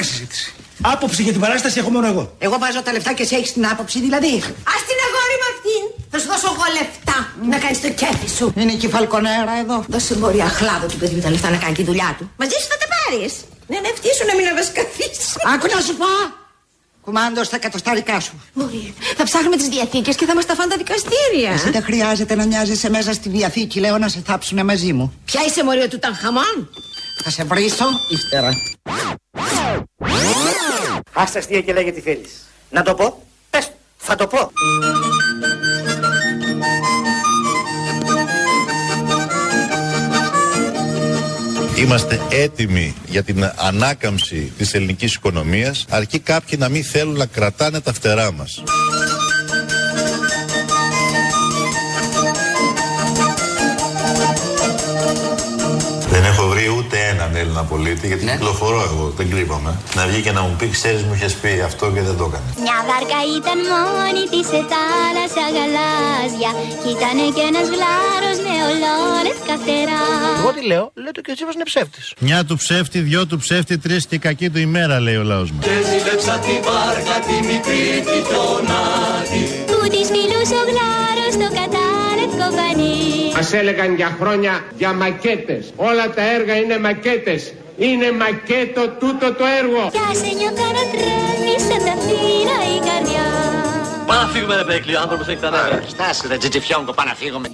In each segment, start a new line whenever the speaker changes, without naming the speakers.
Κλείνουμε συζήτηση. Άποψη για την παράσταση έχω μόνο εγώ.
Εγώ βάζω τα λεφτά και εσύ έχεις την άποψη, δηλαδή.
Α την αγόρι με αυτήν. Θα σου δώσω εγώ λεφτά να κάνεις το κέφι σου.
Είναι και η φαλκονέρα εδώ.
Δώσε μωρή αχλάδο του παιδιού τα λεφτά να κάνει τη δουλειά του. Μαζί σου θα τα πάρεις. Ναι, ναι, σου να μην αβασκαθείς.
Άκου να σου πω. Κουμάντος στα κατοστάρικα σου.
Μωρή, θα ψάχνουμε τις διαθήκες και θα μας τα φάνε τα δικαστήρια.
Εσύ δεν χρειάζεται να νοιάζεσαι μέσα στη διαθήκη, λέω να σε θάψουνε μαζί μου.
Ποια είσαι μωρή του Τανχαμών.
Θα σε βρίσω ύστερα.
Άστα αστεία και λέγε τι θέλεις. Να το πω. Πες, θα το πω.
Είμαστε έτοιμοι για την ανάκαμψη της ελληνικής οικονομίας αρκεί κάποιοι να μην θέλουν να κρατάνε τα φτερά μας. Έλληνα πολίτη, γιατί
Ναι.
κυκλοφορώ εγώ, δεν κρύβομαι. Να βγει και να μου πει, ξέρεις μου είχες πει αυτό και δεν το έκανες.
Μια βάρκα ήταν μόνη της σε θάλασσα γαλάζια Κι ήτανε κι ένας γλάρος με ολόρευκα φτερά
Εγώ τι λέω, λέω το και ο Τσίπρας είναι ψεύτης.
Μια του ψεύτη, δυο του ψεύτη, τρεις και η κακή του ημέρα, λέει ο λαός μου.
Που της μιλούσε ο γλάρος στο κατάλευκο πανί
Μας έλεγαν για χρόνια για μακέτες. Όλα τα έργα είναι μακέτες. Είναι μακέτο τούτο το έργο.
Κι άσε νιώθα να τρέμει σαν τα φύλλα η καρδιά
Πάμε να φύγουμε ρε Μπέκλη, ο άνθρωπος έχει τα νεύρα.
Στάσε ρε τζιτζιφιόγκο, πάμε να φύγουμε.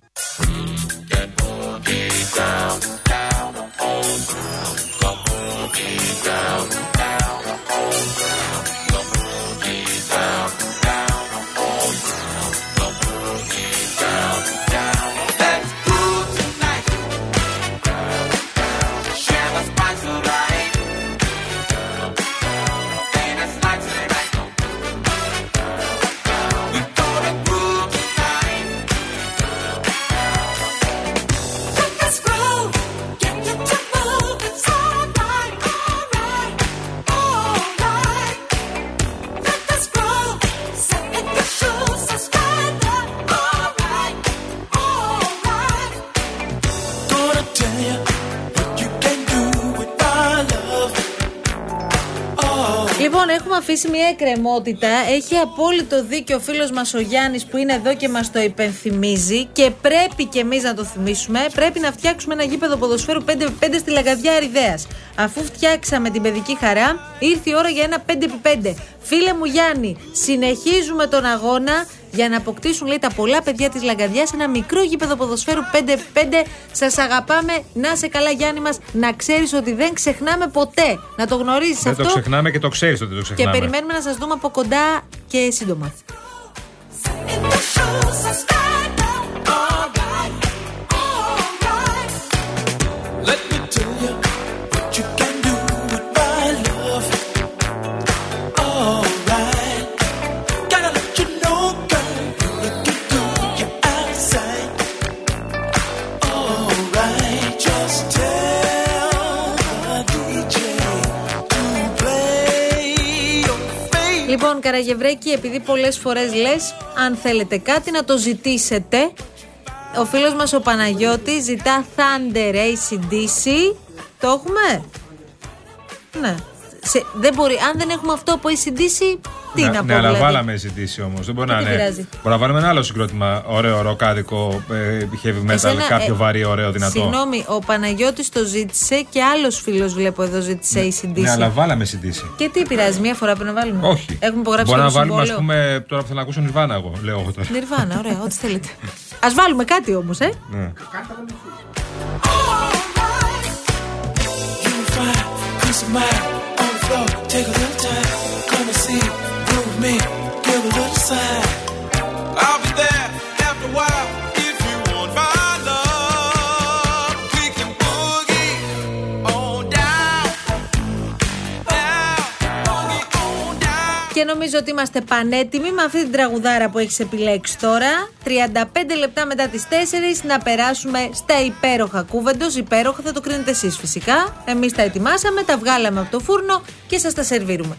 Λοιπόν, έχουμε αφήσει μια εκκρεμότητα. Έχει απόλυτο δίκιο ο φίλος μας ο Γιάννης που είναι εδώ και μας το υπενθυμίζει. Και πρέπει και εμείς να το θυμίσουμε. Πρέπει να φτιάξουμε ένα γήπεδο ποδοσφαίρου 5x5 στη λαγαδιά Αριδαία. Αφού φτιάξαμε την παιδική χαρά, ήρθε η ώρα για ένα 5x5. Φίλε μου Γιάννη, συνεχίζουμε τον αγώνα για να αποκτήσουν λέει τα πολλά παιδιά της Λαγκαδιάς ένα μικρό γήπεδο ποδοσφαίρου 5x5. Σας αγαπάμε. Να σε καλά, Γιάννη μας. Να ξέρεις ότι δεν ξεχνάμε ποτέ. Να το γνωρίζεις
Δεν
αυτό.
το ξεχνάμε και το ξέρεις ότι το
Και
ξεχνάμε.
περιμένουμε να σας δούμε από κοντά και σύντομα. Λοιπόν, Καραγευρέκη, επειδή πολλές φορές λες, αν θέλετε κάτι να το ζητήσετε, ο φίλος μας ο Παναγιώτης ζητά Thunder ACDC. Το έχουμε; Ναι. Σε, δεν μπορεί, αν δεν έχουμε αυτό από ACDC, τι
ναι,
να πω
ναι, αλλά
δηλαδή.
βάλαμε συζητήσει όμω. Δεν μπορεί
Τι
να
τι
είναι.
πειράζει.
Μπορεί να βάλουμε ένα άλλο συγκρότημα ωραίο, ροκάδικο, ε, heavy metal,
Εσένα,
κάποιο
ε,
βαρύ, ωραίο, δυνατό.
Συγγνώμη, ο Παναγιώτης το ζήτησε και άλλος φίλος βλέπω εδώ ζήτησε ACDC.
Ναι, αλλά βάλαμε συζητήσει.
Και τι πειράζει, μία φορά πρέπει να βάλουμε.
Όχι.
Έχουμε υπογράψει
Μπορεί
το
να βάλουμε, α
συμβόλαιο.
πούμε, τώρα που θέλω να ακούσω Νιρβάνα, εγώ λέω εγώ τώρα.
Νιρβάνα, ωραία, ό,τι θέλετε. Α βάλουμε κάτι όμω, ε.
Ναι.
I'll be there after a while if you want my love. We can boogie on down, down, boogie on down.
Και νομίζω ότι είμαστε πανέτοιμοι με αυτή την τραγουδάρα που έχεις επιλέξει τώρα. 35 λεπτά μετά τις 4 να περάσουμε στα υπέροχα κούβεντος. Υπέροχα θα το κρίνετε εσείς φυσικά. Εμείς τα ετοιμάσαμε, τα βγάλαμε από το φούρνο και σας τα σερβίρουμε.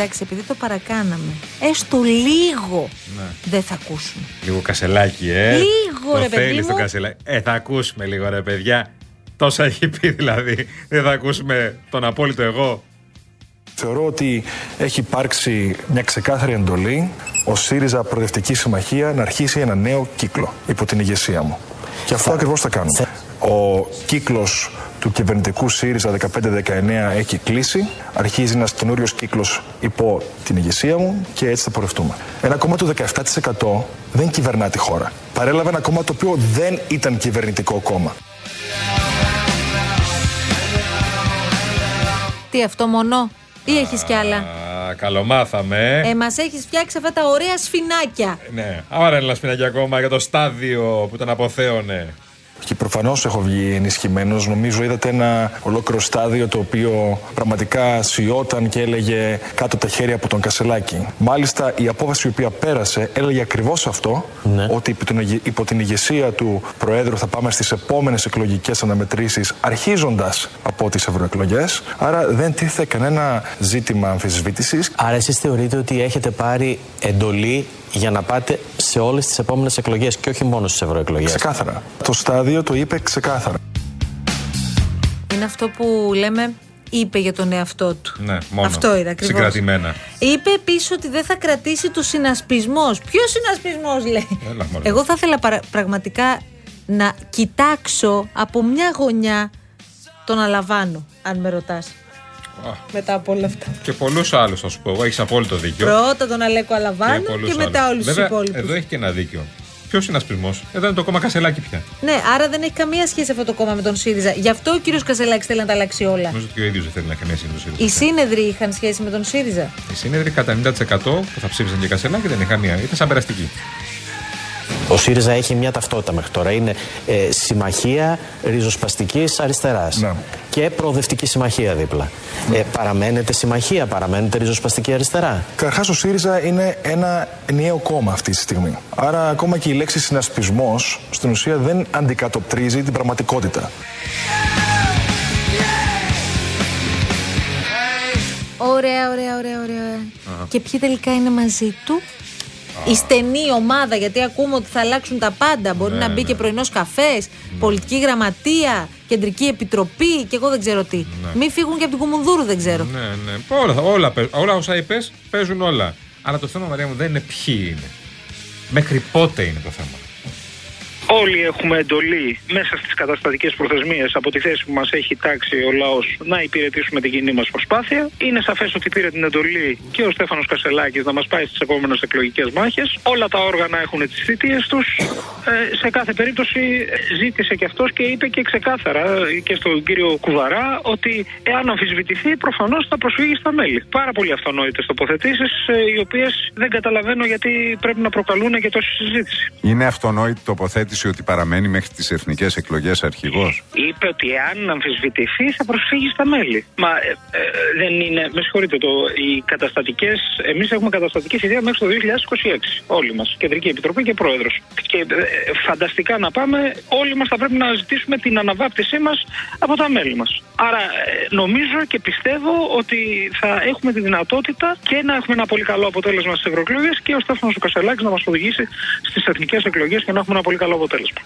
Εντάξει, επειδή το παρακάναμε. Έστω λίγο
Ναι.
δεν θα ακούσουμε.
Λίγο κασελάκι, ε.
Λίγο,
το
ρε, παιδί
θέλεις
μου.
το κασελάκι. Ε, θα ακούσουμε λίγο, ρε παιδιά. Τόσα έχει πει δηλαδή. Δεν θα ακούσουμε τον απόλυτο εγώ.
Θεωρώ ότι έχει υπάρξει μια ξεκάθαρη εντολή ο ΣΥΡΙΖΑ Προοδευτική Συμμαχία να αρχίσει ένα νέο κύκλο υπό την ηγεσία μου. Και αυτό ακριβώς θα κάνουμε. Ο κύκλος του κυβερνητικού ΣΥΡΙΖΑ 15-19 έχει κλείσει. Αρχίζει ένας καινούριος κύκλος υπό την ηγεσία μου και έτσι θα πορευτούμε. Ένα κόμμα του 17% δεν κυβερνά τη χώρα. Παρέλαβε ένα κόμμα το οποίο δεν ήταν κυβερνητικό κόμμα.
Τι αυτό μονό, ή έχεις κι άλλα;
Α, καλομάθαμε.
Ε, μας έχεις φτιάξει αυτά τα ωραία σφινάκια.
Ναι, άρα ένα σπινάκι ακόμα για το στάδιο που τον αποθέωνε.
Και προφανώς έχω βγει ενισχυμένος. Νομίζω είδατε ένα ολόκληρο στάδιο το οποίο πραγματικά σιώταν και έλεγε κάτω τα χέρια από τον Κασελάκη. Μάλιστα η απόφαση η οποία πέρασε έλεγε ακριβώς αυτό, ότι υπό την, ηγε- υπό την ηγεσία του Προέδρου θα πάμε στις επόμενες εκλογικές αναμετρήσεις, αρχίζοντας από τις ευρωεκλογές. Άρα δεν τίθεται κανένα ζήτημα αμφισβήτησης.
Άρα εσείς θεωρείτε ότι έχετε πάρει εντολή για να πάτε σε όλες τις επόμενες εκλογές και όχι μόνο στις ευρωεκλογές.
Ξεκάθαρα. Το στάδιο το είπε ξεκάθαρα.
Είναι αυτό που λέμε είπε για τον εαυτό του.
Ναι, μόνο.
Αυτό είναι ακριβώς.
Συγκρατημένα.
Είπε επίσης ότι δεν θα κρατήσει τους συνασπισμό. Ποιος συνασπισμός λέει;
Έλα, μωρέ.
Εγώ θα ήθελα παρα- πραγματικά να κοιτάξω από μια γωνιά τον Αλαβάνο, αν με ρωτάς.
Α.
Μετά από όλα αυτά.
Και πολλούς άλλους θα σου πω. Εγώ έχεις απόλυτο δίκιο.
Πρώτα τον Αλέκο Αλαβάνο και,
πολλούς
μετά
άλλους.
όλους τους
Βέβαια,
υπόλοιπους.
Εδώ έχει και ένα δίκιο. Ποιος συνασπισμό. Εδώ είναι το κόμμα Κασελάκη πια.
Ναι, άρα δεν έχει καμία σχέση αυτό το κόμμα με τον ΣΥΡΙΖΑ. Γι' αυτό ο κύριος Κασελάκης θέλει να τα αλλάξει όλα.
Νομίζω ότι και ο ίδιος δεν θέλει να έχει καμία σύντοση.
Οι σύνεδροι είχαν σχέση με τον ΣΥΡΙΖΑ.
Οι σύνεδροι κατά 90% που θα ψήφισαν και Κασελάκη δεν είχαν μία. Ήταν σαν περαστική.
Ο ΣΥΡΙΖΑ έχει μια ταυτότητα μέχρι τώρα. Είναι ε, συμμαχία ριζοσπαστικής αριστεράς. Και προοδευτική συμμαχία δίπλα. Ε, παραμένετε συμμαχία, παραμένετε ριζοσπαστική αριστερά.
Καταρχά, ο ΣΥΡΙΖΑ είναι ένα ενιαίο κόμμα αυτή τη στιγμή. Άρα, ακόμα και η λέξη συνασπισμός στην ουσία δεν αντικατοπτρίζει την πραγματικότητα.
Ωραία, ωραία, ωραία, ωραία. Και ποιοι τελικά είναι μαζί του; Η στενή ομάδα, γιατί ακούμε ότι θα αλλάξουν τα πάντα. Μπορεί
Ναι,
να μπει
ναι.
και πρωινός καφές, πολιτική γραμματεία, κεντρική επιτροπή και εγώ δεν ξέρω τι. Μην φύγουν και από την Κουμουνδούρου, δεν ξέρω.
Ναι, ναι. Όλα, θα- όλα, παίζουν. όλα όσα είπες παίζουν όλα. Αλλά το θέμα, Μαρία μου, δεν είναι ποιοι είναι. Μέχρι πότε είναι το θέμα.
Όλοι έχουμε εντολή μέσα στις καταστατικές προθεσμίες από τη θέση που μας έχει τάξει ο λαός να υπηρετήσουμε την κοινή μας προσπάθεια. Είναι σαφές ότι πήρε την εντολή και ο Στέφανος Κασελάκης να μας πάει στις επόμενες εκλογικές μάχες. Όλα τα όργανα έχουν τις θητείες τους. Ε, σε κάθε περίπτωση ε, ζήτησε και αυτός και είπε και ξεκάθαρα ε, και στον κύριο Κουβαρά ότι εάν αμφισβητηθεί προφανώς θα προσφύγει στα μέλη. Πάρα πολύ αυτονόητες τοποθετήσεις, οι οποίες δεν καταλαβαίνω γιατί πρέπει να προκαλούν και τόση συζήτηση.
Είναι αυτονόητη τοποθέτηση ότι παραμένει μέχρι τις εθνικές εκλογές αρχηγός;
είπε ότι εάν αμφισβητηθεί θα προσφύγει στα μέλη. Μα ε, ε, δεν είναι. Με συγχωρείτε, το, οι καταστατικές. Εμείς έχουμε καταστατική θητεία μέχρι το 2026. Όλοι μας. Κεντρική Επιτροπή και Πρόεδρος. Και ε, φανταστικά να πάμε, όλοι μας θα πρέπει να ζητήσουμε την αναβάπτισή μας από τα μέλη μας. Άρα ε, νομίζω και πιστεύω ότι θα έχουμε τη δυνατότητα και να έχουμε ένα πολύ καλό αποτέλεσμα στις ευρωεκλογές και ο Στέφανος Κασελάκης να μας οδηγήσει στις εθνικές εκλογές και να έχουμε ένα πολύ καλό αποτέλεσμα.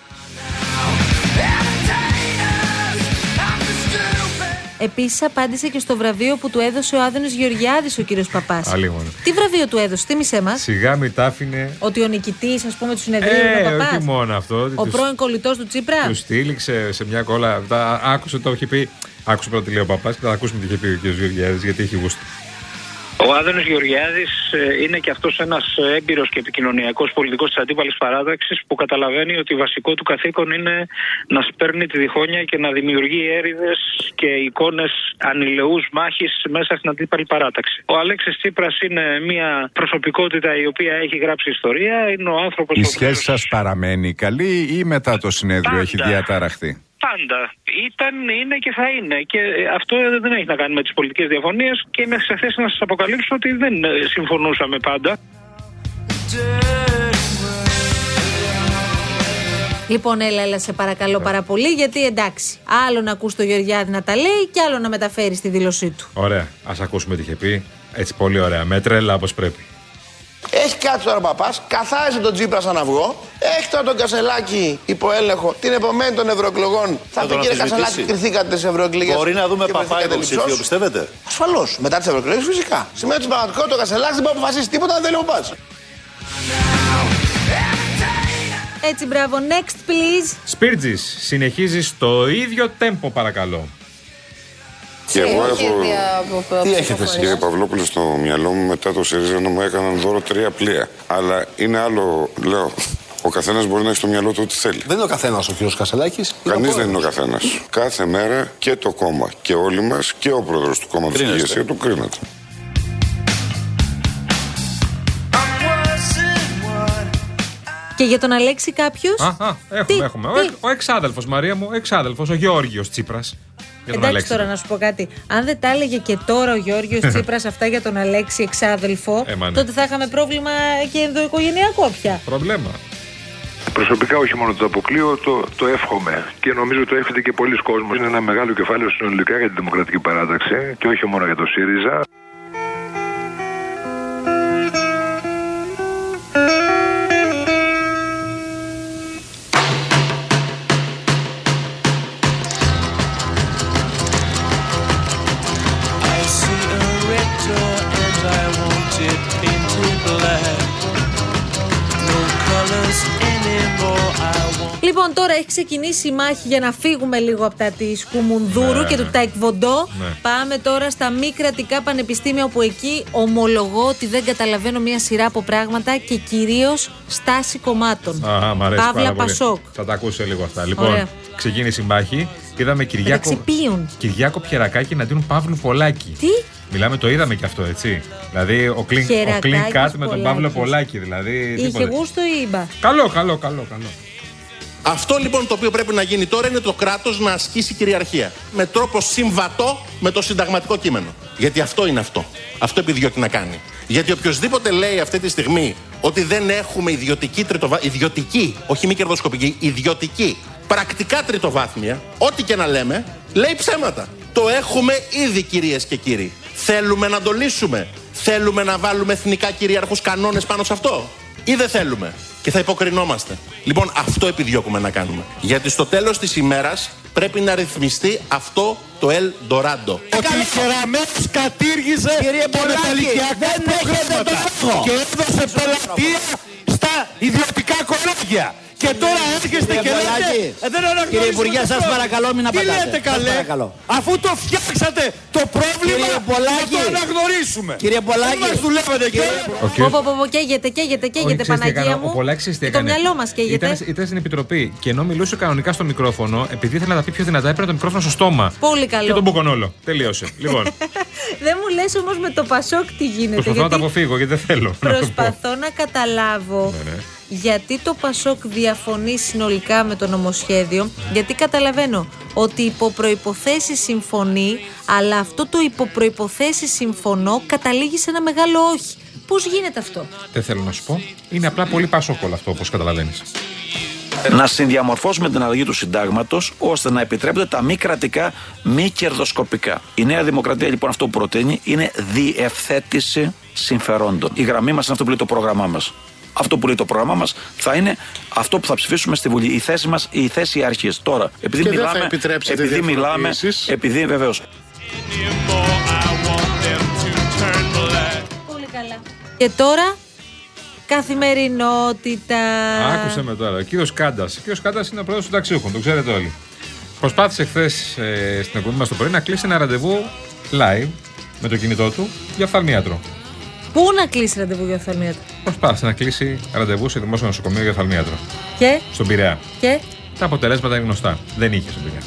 Επίσης απάντησε και στο βραβείο που του έδωσε ο Άδενο Γεωργιάδης ο κύριος Παπάς.
Άλλη μόνο.
Τι βραβείο του έδωσε, θύμισε μας;
Σιγά μην τα άφηνε.
Ότι ο νικητής, ας πούμε, του συνεδρίου
Ε,
είναι ο Παπά.
όχι μόνο αυτό. ότι
Ο
τους-
πρώην κολλητός του Τσίπρα.
Τους στήλιξε σε μια κόλλα. Τα άκουσε το είχε πει. Άκουσε πρώτα τι λέει ο παπάς και θα ακούσουμε τι είχε πει ο κ. Γεωργιάδης γιατί έχει γούστο.
Ο Άδενο Γεωργιάδης είναι και αυτός ένας έμπειρος και επικοινωνιακός πολιτικός της αντίπαλης παράταξη που καταλαβαίνει ότι βασικό του καθήκον είναι να σπέρνει τη διχόνοια και να δημιουργεί έρηδες και εικόνες ανηλεούς μάχης μέσα στην αντίπαλη παράταξη. Ο Αλέξης Τσίπρας είναι μια προσωπικότητα η οποία έχει γράψει ιστορία. Είναι ο άνθρωπος.
Η σχέση σας παραμένει καλή ή μετά το συνέδριο έχει
Πάντα.
διαταραχθεί;
Πάντα. Ήταν, είναι και θα είναι. Και ε, αυτό δεν έχει να κάνει με τις πολιτικές διαφωνίες και είμαι σε θέση να σας αποκαλύψω ότι δεν ε, συμφωνούσαμε πάντα.
Λοιπόν, έλα, έλα, σε παρακαλώ πάρα πολύ, γιατί εντάξει, άλλο να ακούς το Γεωργιάδη να τα λέει και άλλο να μεταφέρεις τη δήλωσή του.
Ωραία. Α ακούσουμε τι είχε πει. Έτσι, πολύ ωραία. Με τρέλα όπως πρέπει.
Έχει κάτι τώρα παπάς, καθάρισε τον Τζίπρα σαν αυγό, έχει τώρα τον Κασελάκη υπό έλεγχο. Την επομένη των ευρωεκλογών θα πει
τον
κύριε
αμφισβητήσει.
Κασελάκη, κρυθήκατε στι ευρωεκλογές.
Μπορεί να δούμε παπά υποψήφιο, πιστεύετε;
Ασφαλώς. Μετά τις ευρωεκλογές φυσικά. Σημαίνει ότι στην πραγματικότητα ο Κασελάκης δεν μπορεί να αποφασίσει τίποτα αν δεν λέει ο Πάτσα.
Έτσι, μπράβο. Next, please.
Σπίρτζης, συνεχίζεις στο ίδιο τέμπο, παρακαλώ.
Και εγώ
όχι
έχω.
δια- από- από
Τι έχετε
ψηφοφορίες.
εσύ, κύριε Παυλόπουλο, στο μυαλό μου μετά το ΣΥΡΙΖΑ να μου έκαναν δώρο τρία πλοία. Αλλά είναι άλλο, λέω. Ο καθένας μπορεί να έχει στο μυαλό του ό,τι θέλει.
Δεν είναι ο καθένας ο κύριος Κασελάκης.
Κανείς δεν είναι ο καθένας. Κάθε μέρα και το κόμμα και όλοι μας και ο πρόεδρος του κόμματος και η
Κρίνεστε.
ηγεσία του κρίνεται.
Και για τον Αλέξη κάποιος;
Α, α, έχουμε,
Τι,
έχουμε. Ο,
τι;
εκ- ο εξάδελφος, Μαρία μου, ο εξάδελφος, ο Γεώργιος Τσίπρας. Για τον
Εντάξει
Αλέξη.
τώρα να σου πω κάτι. Αν δεν τα έλεγε και τώρα ο Γιώργο Τσίπρας αυτά για τον Αλέξη εξάδελφο,
Ε, μα ναι.
τότε θα είχαμε πρόβλημα και ενδοοικογενειακό πια.
Προβλέμα.
Προσωπικά όχι μόνο το αποκλείω, το, το εύχομαι. Και νομίζω το εύχεται και πολλοί κόσμος. Είναι ένα μεγάλο κεφάλαιο συνολικά για την Δημοκρατική Παράταξη και όχι μόνο για το ΣΥΡΙΖΑ.
Λοιπόν, τώρα έχει ξεκινήσει η μάχη για να φύγουμε λίγο από τα της Κουμουνδούρου
Ναι,
και του
ναι.
Ταϊκβοντό.
Ναι.
Πάμε τώρα στα μη κρατικά πανεπιστήμια, όπου εκεί ομολογώ ότι δεν καταλαβαίνω μια σειρά από πράγματα και κυρίως στάση κομμάτων.
Α, μ' αρέσει
Παύλα
πάρα πολύ.
Πασόκ.
Θα τα ακούσω λίγο αυτά. Λοιπόν,
Ωραία.
ξεκίνησε η μάχη. Είδαμε Κυριάκο,
Μεταξύ ποιων.
Κυριάκο Πιερακάκη εναντίον Παύλου Πολάκη.
Τι;
Μιλάμε, το είδαμε και αυτό, έτσι. Δηλαδή, ο Κλίν, ο
Χερακάκης
Κλίν Κάτ με τον
Πολάκης.
Παύλο Πολάκης. Δηλαδή,
Είχε
τίποτε.
γούστο ή ήμπα.
Καλό, καλό, καλό, καλό.
Αυτό λοιπόν το οποίο πρέπει να γίνει τώρα είναι το κράτος να ασκήσει κυριαρχία. Με τρόπο συμβατό με το συνταγματικό κείμενο. Γιατί αυτό είναι αυτό. Αυτό επιδιώκει να κάνει. Γιατί οποιοδήποτε λέει αυτή τη στιγμή ότι δεν έχουμε ιδιωτική τριτοβα... ιδιωτική, όχι μη κερδοσκοπική, ιδιωτική, πρακτικά τριτοβάθμια, ό,τι και να λέμε, λέει ψέματα. Το έχουμε ήδη κυρίες και κύριοι. Θέλουμε να το λύσουμε. Θέλουμε να βάλουμε εθνικά κυριαρχούς κανόνες πάνω σε αυτό. Ή δεν θέλουμε. Και θα υποκρινόμαστε. Λοιπόν, αυτό επιδιώκουμε να κάνουμε. Γιατί στο τέλος της ημέρας πρέπει να ρυθμιστεί αυτό το El Dorado.
Ότι η Κεραμέως κατήργησε
Κύριε
τα
Πολάκη,
μεταλλικιακά
δεν έχετε
προγράμματα
το λόγο.
και έδωσε πελατεία στα ιδιωτικά κολέγια. Και τώρα έρχεστε
Κύριε
και λέτε.
Πολάκη,
«Ε, δεν αναγνωρίζουμε
κύριε Υπουργέ,
το
σας
πρόβλημα».
παρακαλώ, μην
Τι
απαντάτε.
λέτε
Σας
καλέ,
παρακαλώ.
αφού το φτιάξατε το πρόβλημα,
Κύριε Πολάκη.
να το αναγνωρίσουμε.
Κύριε Πολάκη.
Δεν μας δουλεύετε και
Ο κύριος-
Πω, πω, πω, καίγεται, καίγεται,
Όχι,
καίγεται,
ξέρεις τι
Παναγία
έκανε,
μου.
Ο Πολάκης τι
Και το
έκανε.
μυαλό μας καίγεται.
Ήταν, ήταν στην επιτροπή και ενώ μιλούσε κανονικά στο μικρόφωνο, επειδή ήθελε να τα πει πιο δυνατά, έπαιρνε το μικρόφωνο στο στόμα.
Πολύ καλό.
Και τον μπουκονόλο. Τελείωσε. λοιπόν,
Δεν μου λες όμως με το Πασόκ τι γίνεται.
προσπαθώ να τα
γιατί
αποφύγω γιατί δεν θέλω. να το πω.
προσπαθώ να καταλάβω
Ναι, ναι.
Γιατί το Πασόκ διαφωνεί συνολικά με το νομοσχέδιο; Γιατί καταλαβαίνω ότι υπό προϋποθέσεις συμφωνεί, αλλά αυτό το υπό προϋποθέσεις συμφωνώ καταλήγει σε ένα μεγάλο όχι. Πώς γίνεται αυτό;
Δεν θέλω να σου πω. Είναι απλά πολύ πασόκολο αυτό, όπως καταλαβαίνεις.
να συνδιαμορφώσουμε την αλλαγή του συντάγματος ώστε να επιτρέπονται τα μη κρατικά, μη κερδοσκοπικά. Η Νέα Δημοκρατία λοιπόν αυτό που προτείνει είναι διευθέτηση συμφερόντων. Η γραμμή μας είναι αυτό που λέει το πρόγραμμά μας. Αυτό που λέει το πρόγραμμά μας θα είναι αυτό που θα ψηφίσουμε στη Βουλή. Η θέση μας, η θέση αρχής. Τώρα, επειδή
Και δεν θα
μιλάμε.
επιτρέψετε
επειδή μιλάμε.
διαφοροποιήσεις.
Επειδή βεβαίως.
Πολύ καλά. Και τώρα, καθημερινότητα.
Άκουσε με τώρα. Ο κύριος Κάντας. Ο κύριος Κάντας είναι ο πρόεδρος του ταξιούχων, το ξέρετε όλοι. Προσπάθησε χθες ε, στην εκπομπή μας το πρωί να κλείσει ένα ραντεβού live με το κινητό του για οφθαλμίατρο.
Πού να κλείσει ραντεβού για οφθαλμίατρο.
Προσπάθησε να κλείσει ραντεβού σε δημόσιο νοσοκομείο για οφθαλμίατρο.
Και,
Στον Πειραιά.
και;
Τα αποτελέσματα είναι γνωστά. Δεν είχε στον Πειραιά.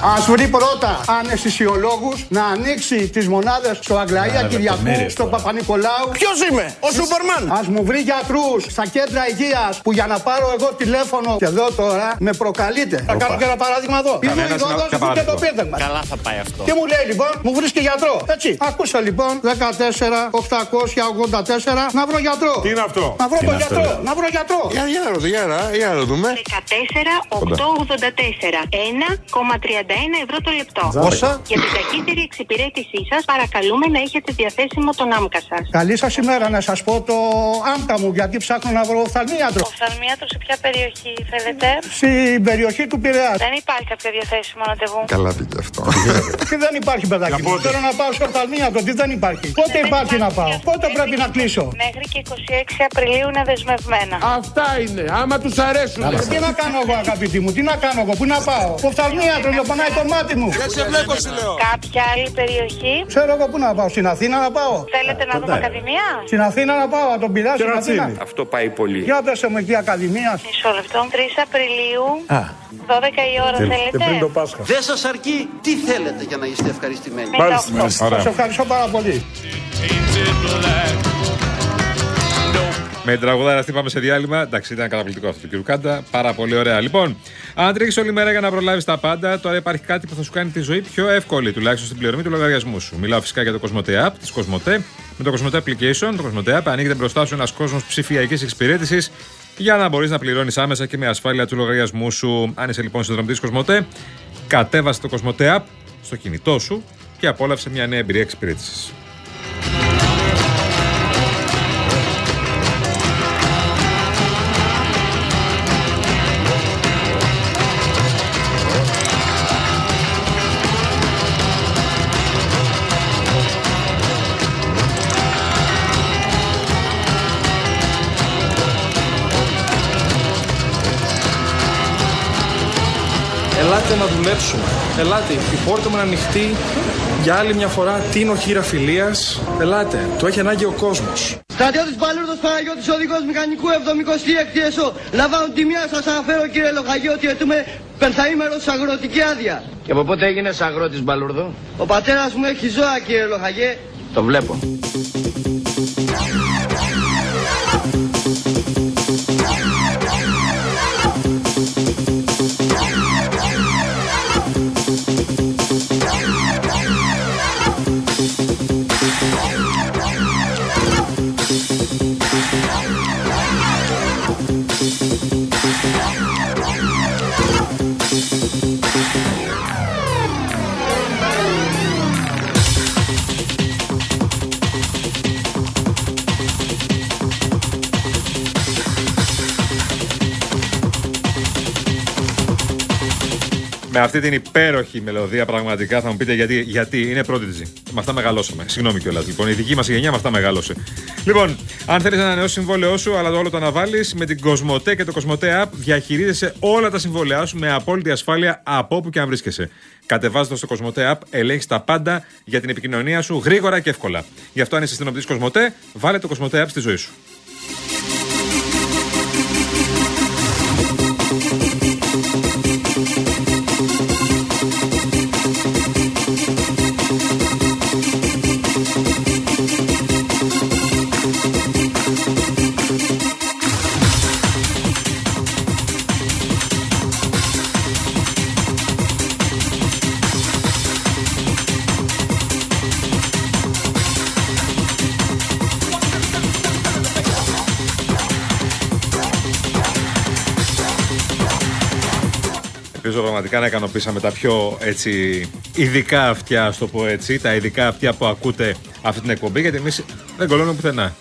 Α βρει πρώτα αναισθησιολόγους να ανοίξει τις μονάδες στο
Αγκλαία
Κυριακού, στο Παπα-Νικολάου.
Ποιος είμαι, ο Σούπερμαν.
Α μου βρει γιατρούς στα κέντρα υγείας που για να πάρω εγώ τηλέφωνο και εδώ τώρα με προκαλείτε. Θα κάνω και ένα παράδειγμα εδώ.
Πήγα
εδώ δώσω και το πίδευμα.
Καλά θα πάει αυτό.
Τι μου λέει λοιπόν, μου βρει και γιατρό. Έτσι. Ακούσα λοιπόν 14 884 να βρω γιατρό.
Τι είναι αυτό;
Να βρω τον γιατρό. Να βρω γιατρό.
Για να δούμε.
14 884
ευρώ το λεπτό.
Πόσα;
Για την ταχύτερη εξυπηρέτησή σας, παρακαλούμε να έχετε διαθέσιμο τον άμκα σας.
Καλή σας ημέρα να σας πω το άμκα μου, γιατί ψάχνω να βρω οφθαλμίατρο.
Οφθαλμίατρο σε ποια περιοχή θέλετε;
Στην περιοχή του Πειραιά.
Δεν υπάρχει κάποιο διαθέσιμο ραντεβού.
Καλά πήγε αυτό.
Τι δεν υπάρχει, παιδάκι μου. Θέλω να πάω στο οφθαλμίατρο, τι δεν υπάρχει. Πότε υπάρχει να πάω, πότε πρέπει να κλείσω;
Μέχρι και 26 Απριλίου είναι δεσμευμένα.
Αυτά είναι, άμα τους αρέσουν. Τι να κάνω εγώ, αγαπητή μου, τι να κάνω εγώ, πού να πάω; Το οφθαλμίατρο, να πονάει το μάτι μου.
Δεν σε βλέπω, σου λέω. Κάποια άλλη περιοχή.
Ξέρω εγώ πού να πάω, στην Αθήνα να πάω.
Θέλετε να δούμε ακαδημία;
Στην Αθήνα να πάω, να τον πειράσω στην Αθήνα.
Αυτό πάει πολύ.
Για δώσε μου εκεί ακαδημία.
Μισό λεπτό. 3 Απριλίου. 12 η ώρα θέλετε;
Πάσχα.
Δεν σας αρκεί; Τι θέλετε για να είστε ευχαριστημένοι;
Σας ευχαριστώ πάρα πολύ.
Με την τραγουδάρα αυτή πάμε σε διάλειμμα. Εντάξει, ήταν καταπληκτικό αυτό το κ. Κάντα. Πάρα πολύ ωραία. Λοιπόν, αν τρέχεις όλη μέρα για να προλάβεις τα πάντα, τώρα υπάρχει κάτι που θα σου κάνει τη ζωή πιο εύκολη, τουλάχιστον στην πληρωμή του λογαριασμού σου. Μιλάω φυσικά για το Cosmote App της Cosmote. Με το Cosmote Application, το Cosmote App ανοίγεται μπροστά σου ένας κόσμος ψηφιακής εξυπηρέτησης για να μπορείς να πληρώνεις άμεσα και με ασφάλεια του λογαριασμού σου. Αν είσαι λοιπόν συνδρομητής Cosmote, κατέβασε το Cosmote App στο κινητό σου και απόλαυσε μια νέα εμπειρία εξυπηρέτησης.
Ελάτε να δουλέψουμε. Ελάτε, η πόρτα μου είναι ανοιχτή. Για άλλη μια φορά τίνω χείρα φιλίας. Ελάτε, το έχει ανάγκη ο κόσμος.
Στρατιώτης Μπαλούρδος Παναγιώτης, οδηγός μηχανικού 76 ΕΣΟ. Λαμβάνω τη μία σας αναφέρω κύριε Λογαγή ότι ετούμε πενθαήμερος αγροτική άδεια.
Και από πότε έγινες αγρότης Μπαλούρδο;
Ο πατέρας μου έχει ζώα κύριε Λογαγέ.
Το βλέπω.
Με αυτή την υπέροχη μελωδία, πραγματικά θα μου πείτε γιατί, γιατί είναι πρότιτζη. Με αυτά μεγαλώσαμε. Συγγνώμη κιόλας. Λοιπόν, η δική μας γενιά με αυτά μεγαλώσε. Λοιπόν, αν θέλεις να ανανεώσεις συμβόλαιό σου, αλλά το όλο το αναβάλεις, με την Κοσμοτέ και το Κοσμοτέ App διαχειρίζεσαι όλα τα συμβόλαιά σου με απόλυτη ασφάλεια από όπου και αν βρίσκεσαι. Κατεβάζοντας το Κοσμοτέ App, ελέγχεις τα πάντα για την επικοινωνία σου γρήγορα και εύκολα. Γι' αυτό, αν είσαι συνοπτή Κοσμοτέ, βάλε το Κοσμοτέ App στη ζωή σου. Ελπίζω πραγματικά να ικανοποιήσαμε τα πιο έτσι, ειδικά αυτιά, ας το πω έτσι, τα ειδικά αυτιά που ακούτε αυτή την εκπομπή, γιατί εμείς δεν κολλώνουμε πουθενά.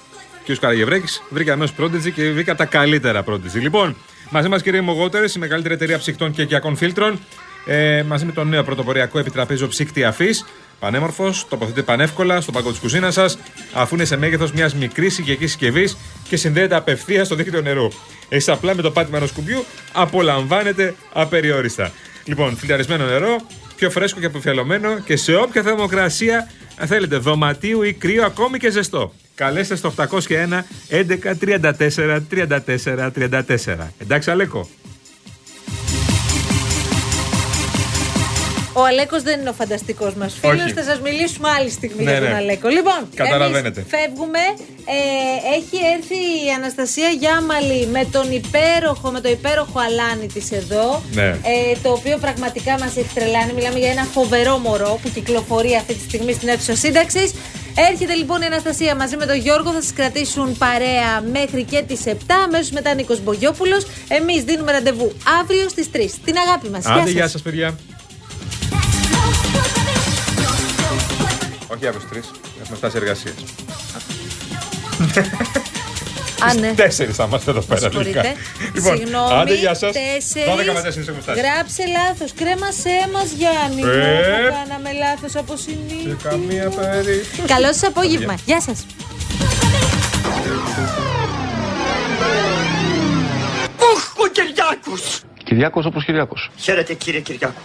Και ο Καραγευρέκη βρήκε αμέσως Prodigy και βρήκα τα καλύτερα Prodigy. Λοιπόν, μαζί μας κύριε Μογότερης, η μεγαλύτερη εταιρεία ψυκτών και οικιακών φίλτρων, ε, μαζί με το νέο πρωτοποριακό επιτραπέζιο ψύκτη αφής. Πανέμορφος, τοποθετείται πανεύκολα στο παγκό της κουζίνας σας, αφού είναι σε μέγεθος μιας μικρής οικιακής συσκευής και συνδέεται απευθείας στο δίκτυο νερού. Εσεί απλά με το πάτημα ενός κουμπιού απολαμβάνετε απεριόριστα. Λοιπόν, φιλτραρισμένο νερό, πιο φρέσκο και αποφιαλωμένο και σε όποια θερμοκρασία αν θέλετε, δωματίου ή κρύο, ακόμη και ζεστό. Καλέστε στο 801 11 34 34 34. Εντάξει, Αλέκο.
Ο Αλέκος δεν είναι ο φανταστικός μας φίλος.
Όχι.
Θα σας μιλήσουμε άλλη στιγμή
Ναι,
για τον
ναι.
Αλέκο. Λοιπόν,
Καταλαβαίνετε.
εμείς φεύγουμε. Ε, έχει έρθει η Αναστασία Γιάμαλη με τον υπέροχο, με το υπέροχο αλάνι της εδώ.
Ναι.
Ε, το οποίο πραγματικά μας έχει τρελάνει. Μιλάμε για ένα φοβερό μωρό που κυκλοφορεί αυτή τη στιγμή στην αίθουσα σύνταξης. Έρχεται λοιπόν η Αναστασία μαζί με τον Γιώργο, θα σας κρατήσουν παρέα μέχρι και τις 7. Αμέσως μετά Νίκος Μπογιόπουλος. Εμείς δίνουμε ραντεβού αύριο στις 3. Την αγάπη μας.
Άντε, γεια σας, παιδιά. Όχι αύριο στι 3. Έχουμε φτάσει εργασία.
Α, ναι.
Τέσσερις θα είμαστε εδώ πέρα.
Συγχωρείτε.
τελικά. Λοιπόν,
Συγγνώμη,
άντε, γεια σας. 12
τέσσερις.
με 4 έχουμε φτάσει.
Γράψε λάθος. Κρέμασέ μας, Γιάννη. μου,
Ε.
που κάναμε λάθος από συνήθεια.
Σε καμία περίπτωση.
Καλό σα απόγευμα. Γεια σας.
Ούχ, ο Κυριάκος!
Κυριάκος όπως Κυριάκος.
Χαίρετε κύριε Κυριάκο.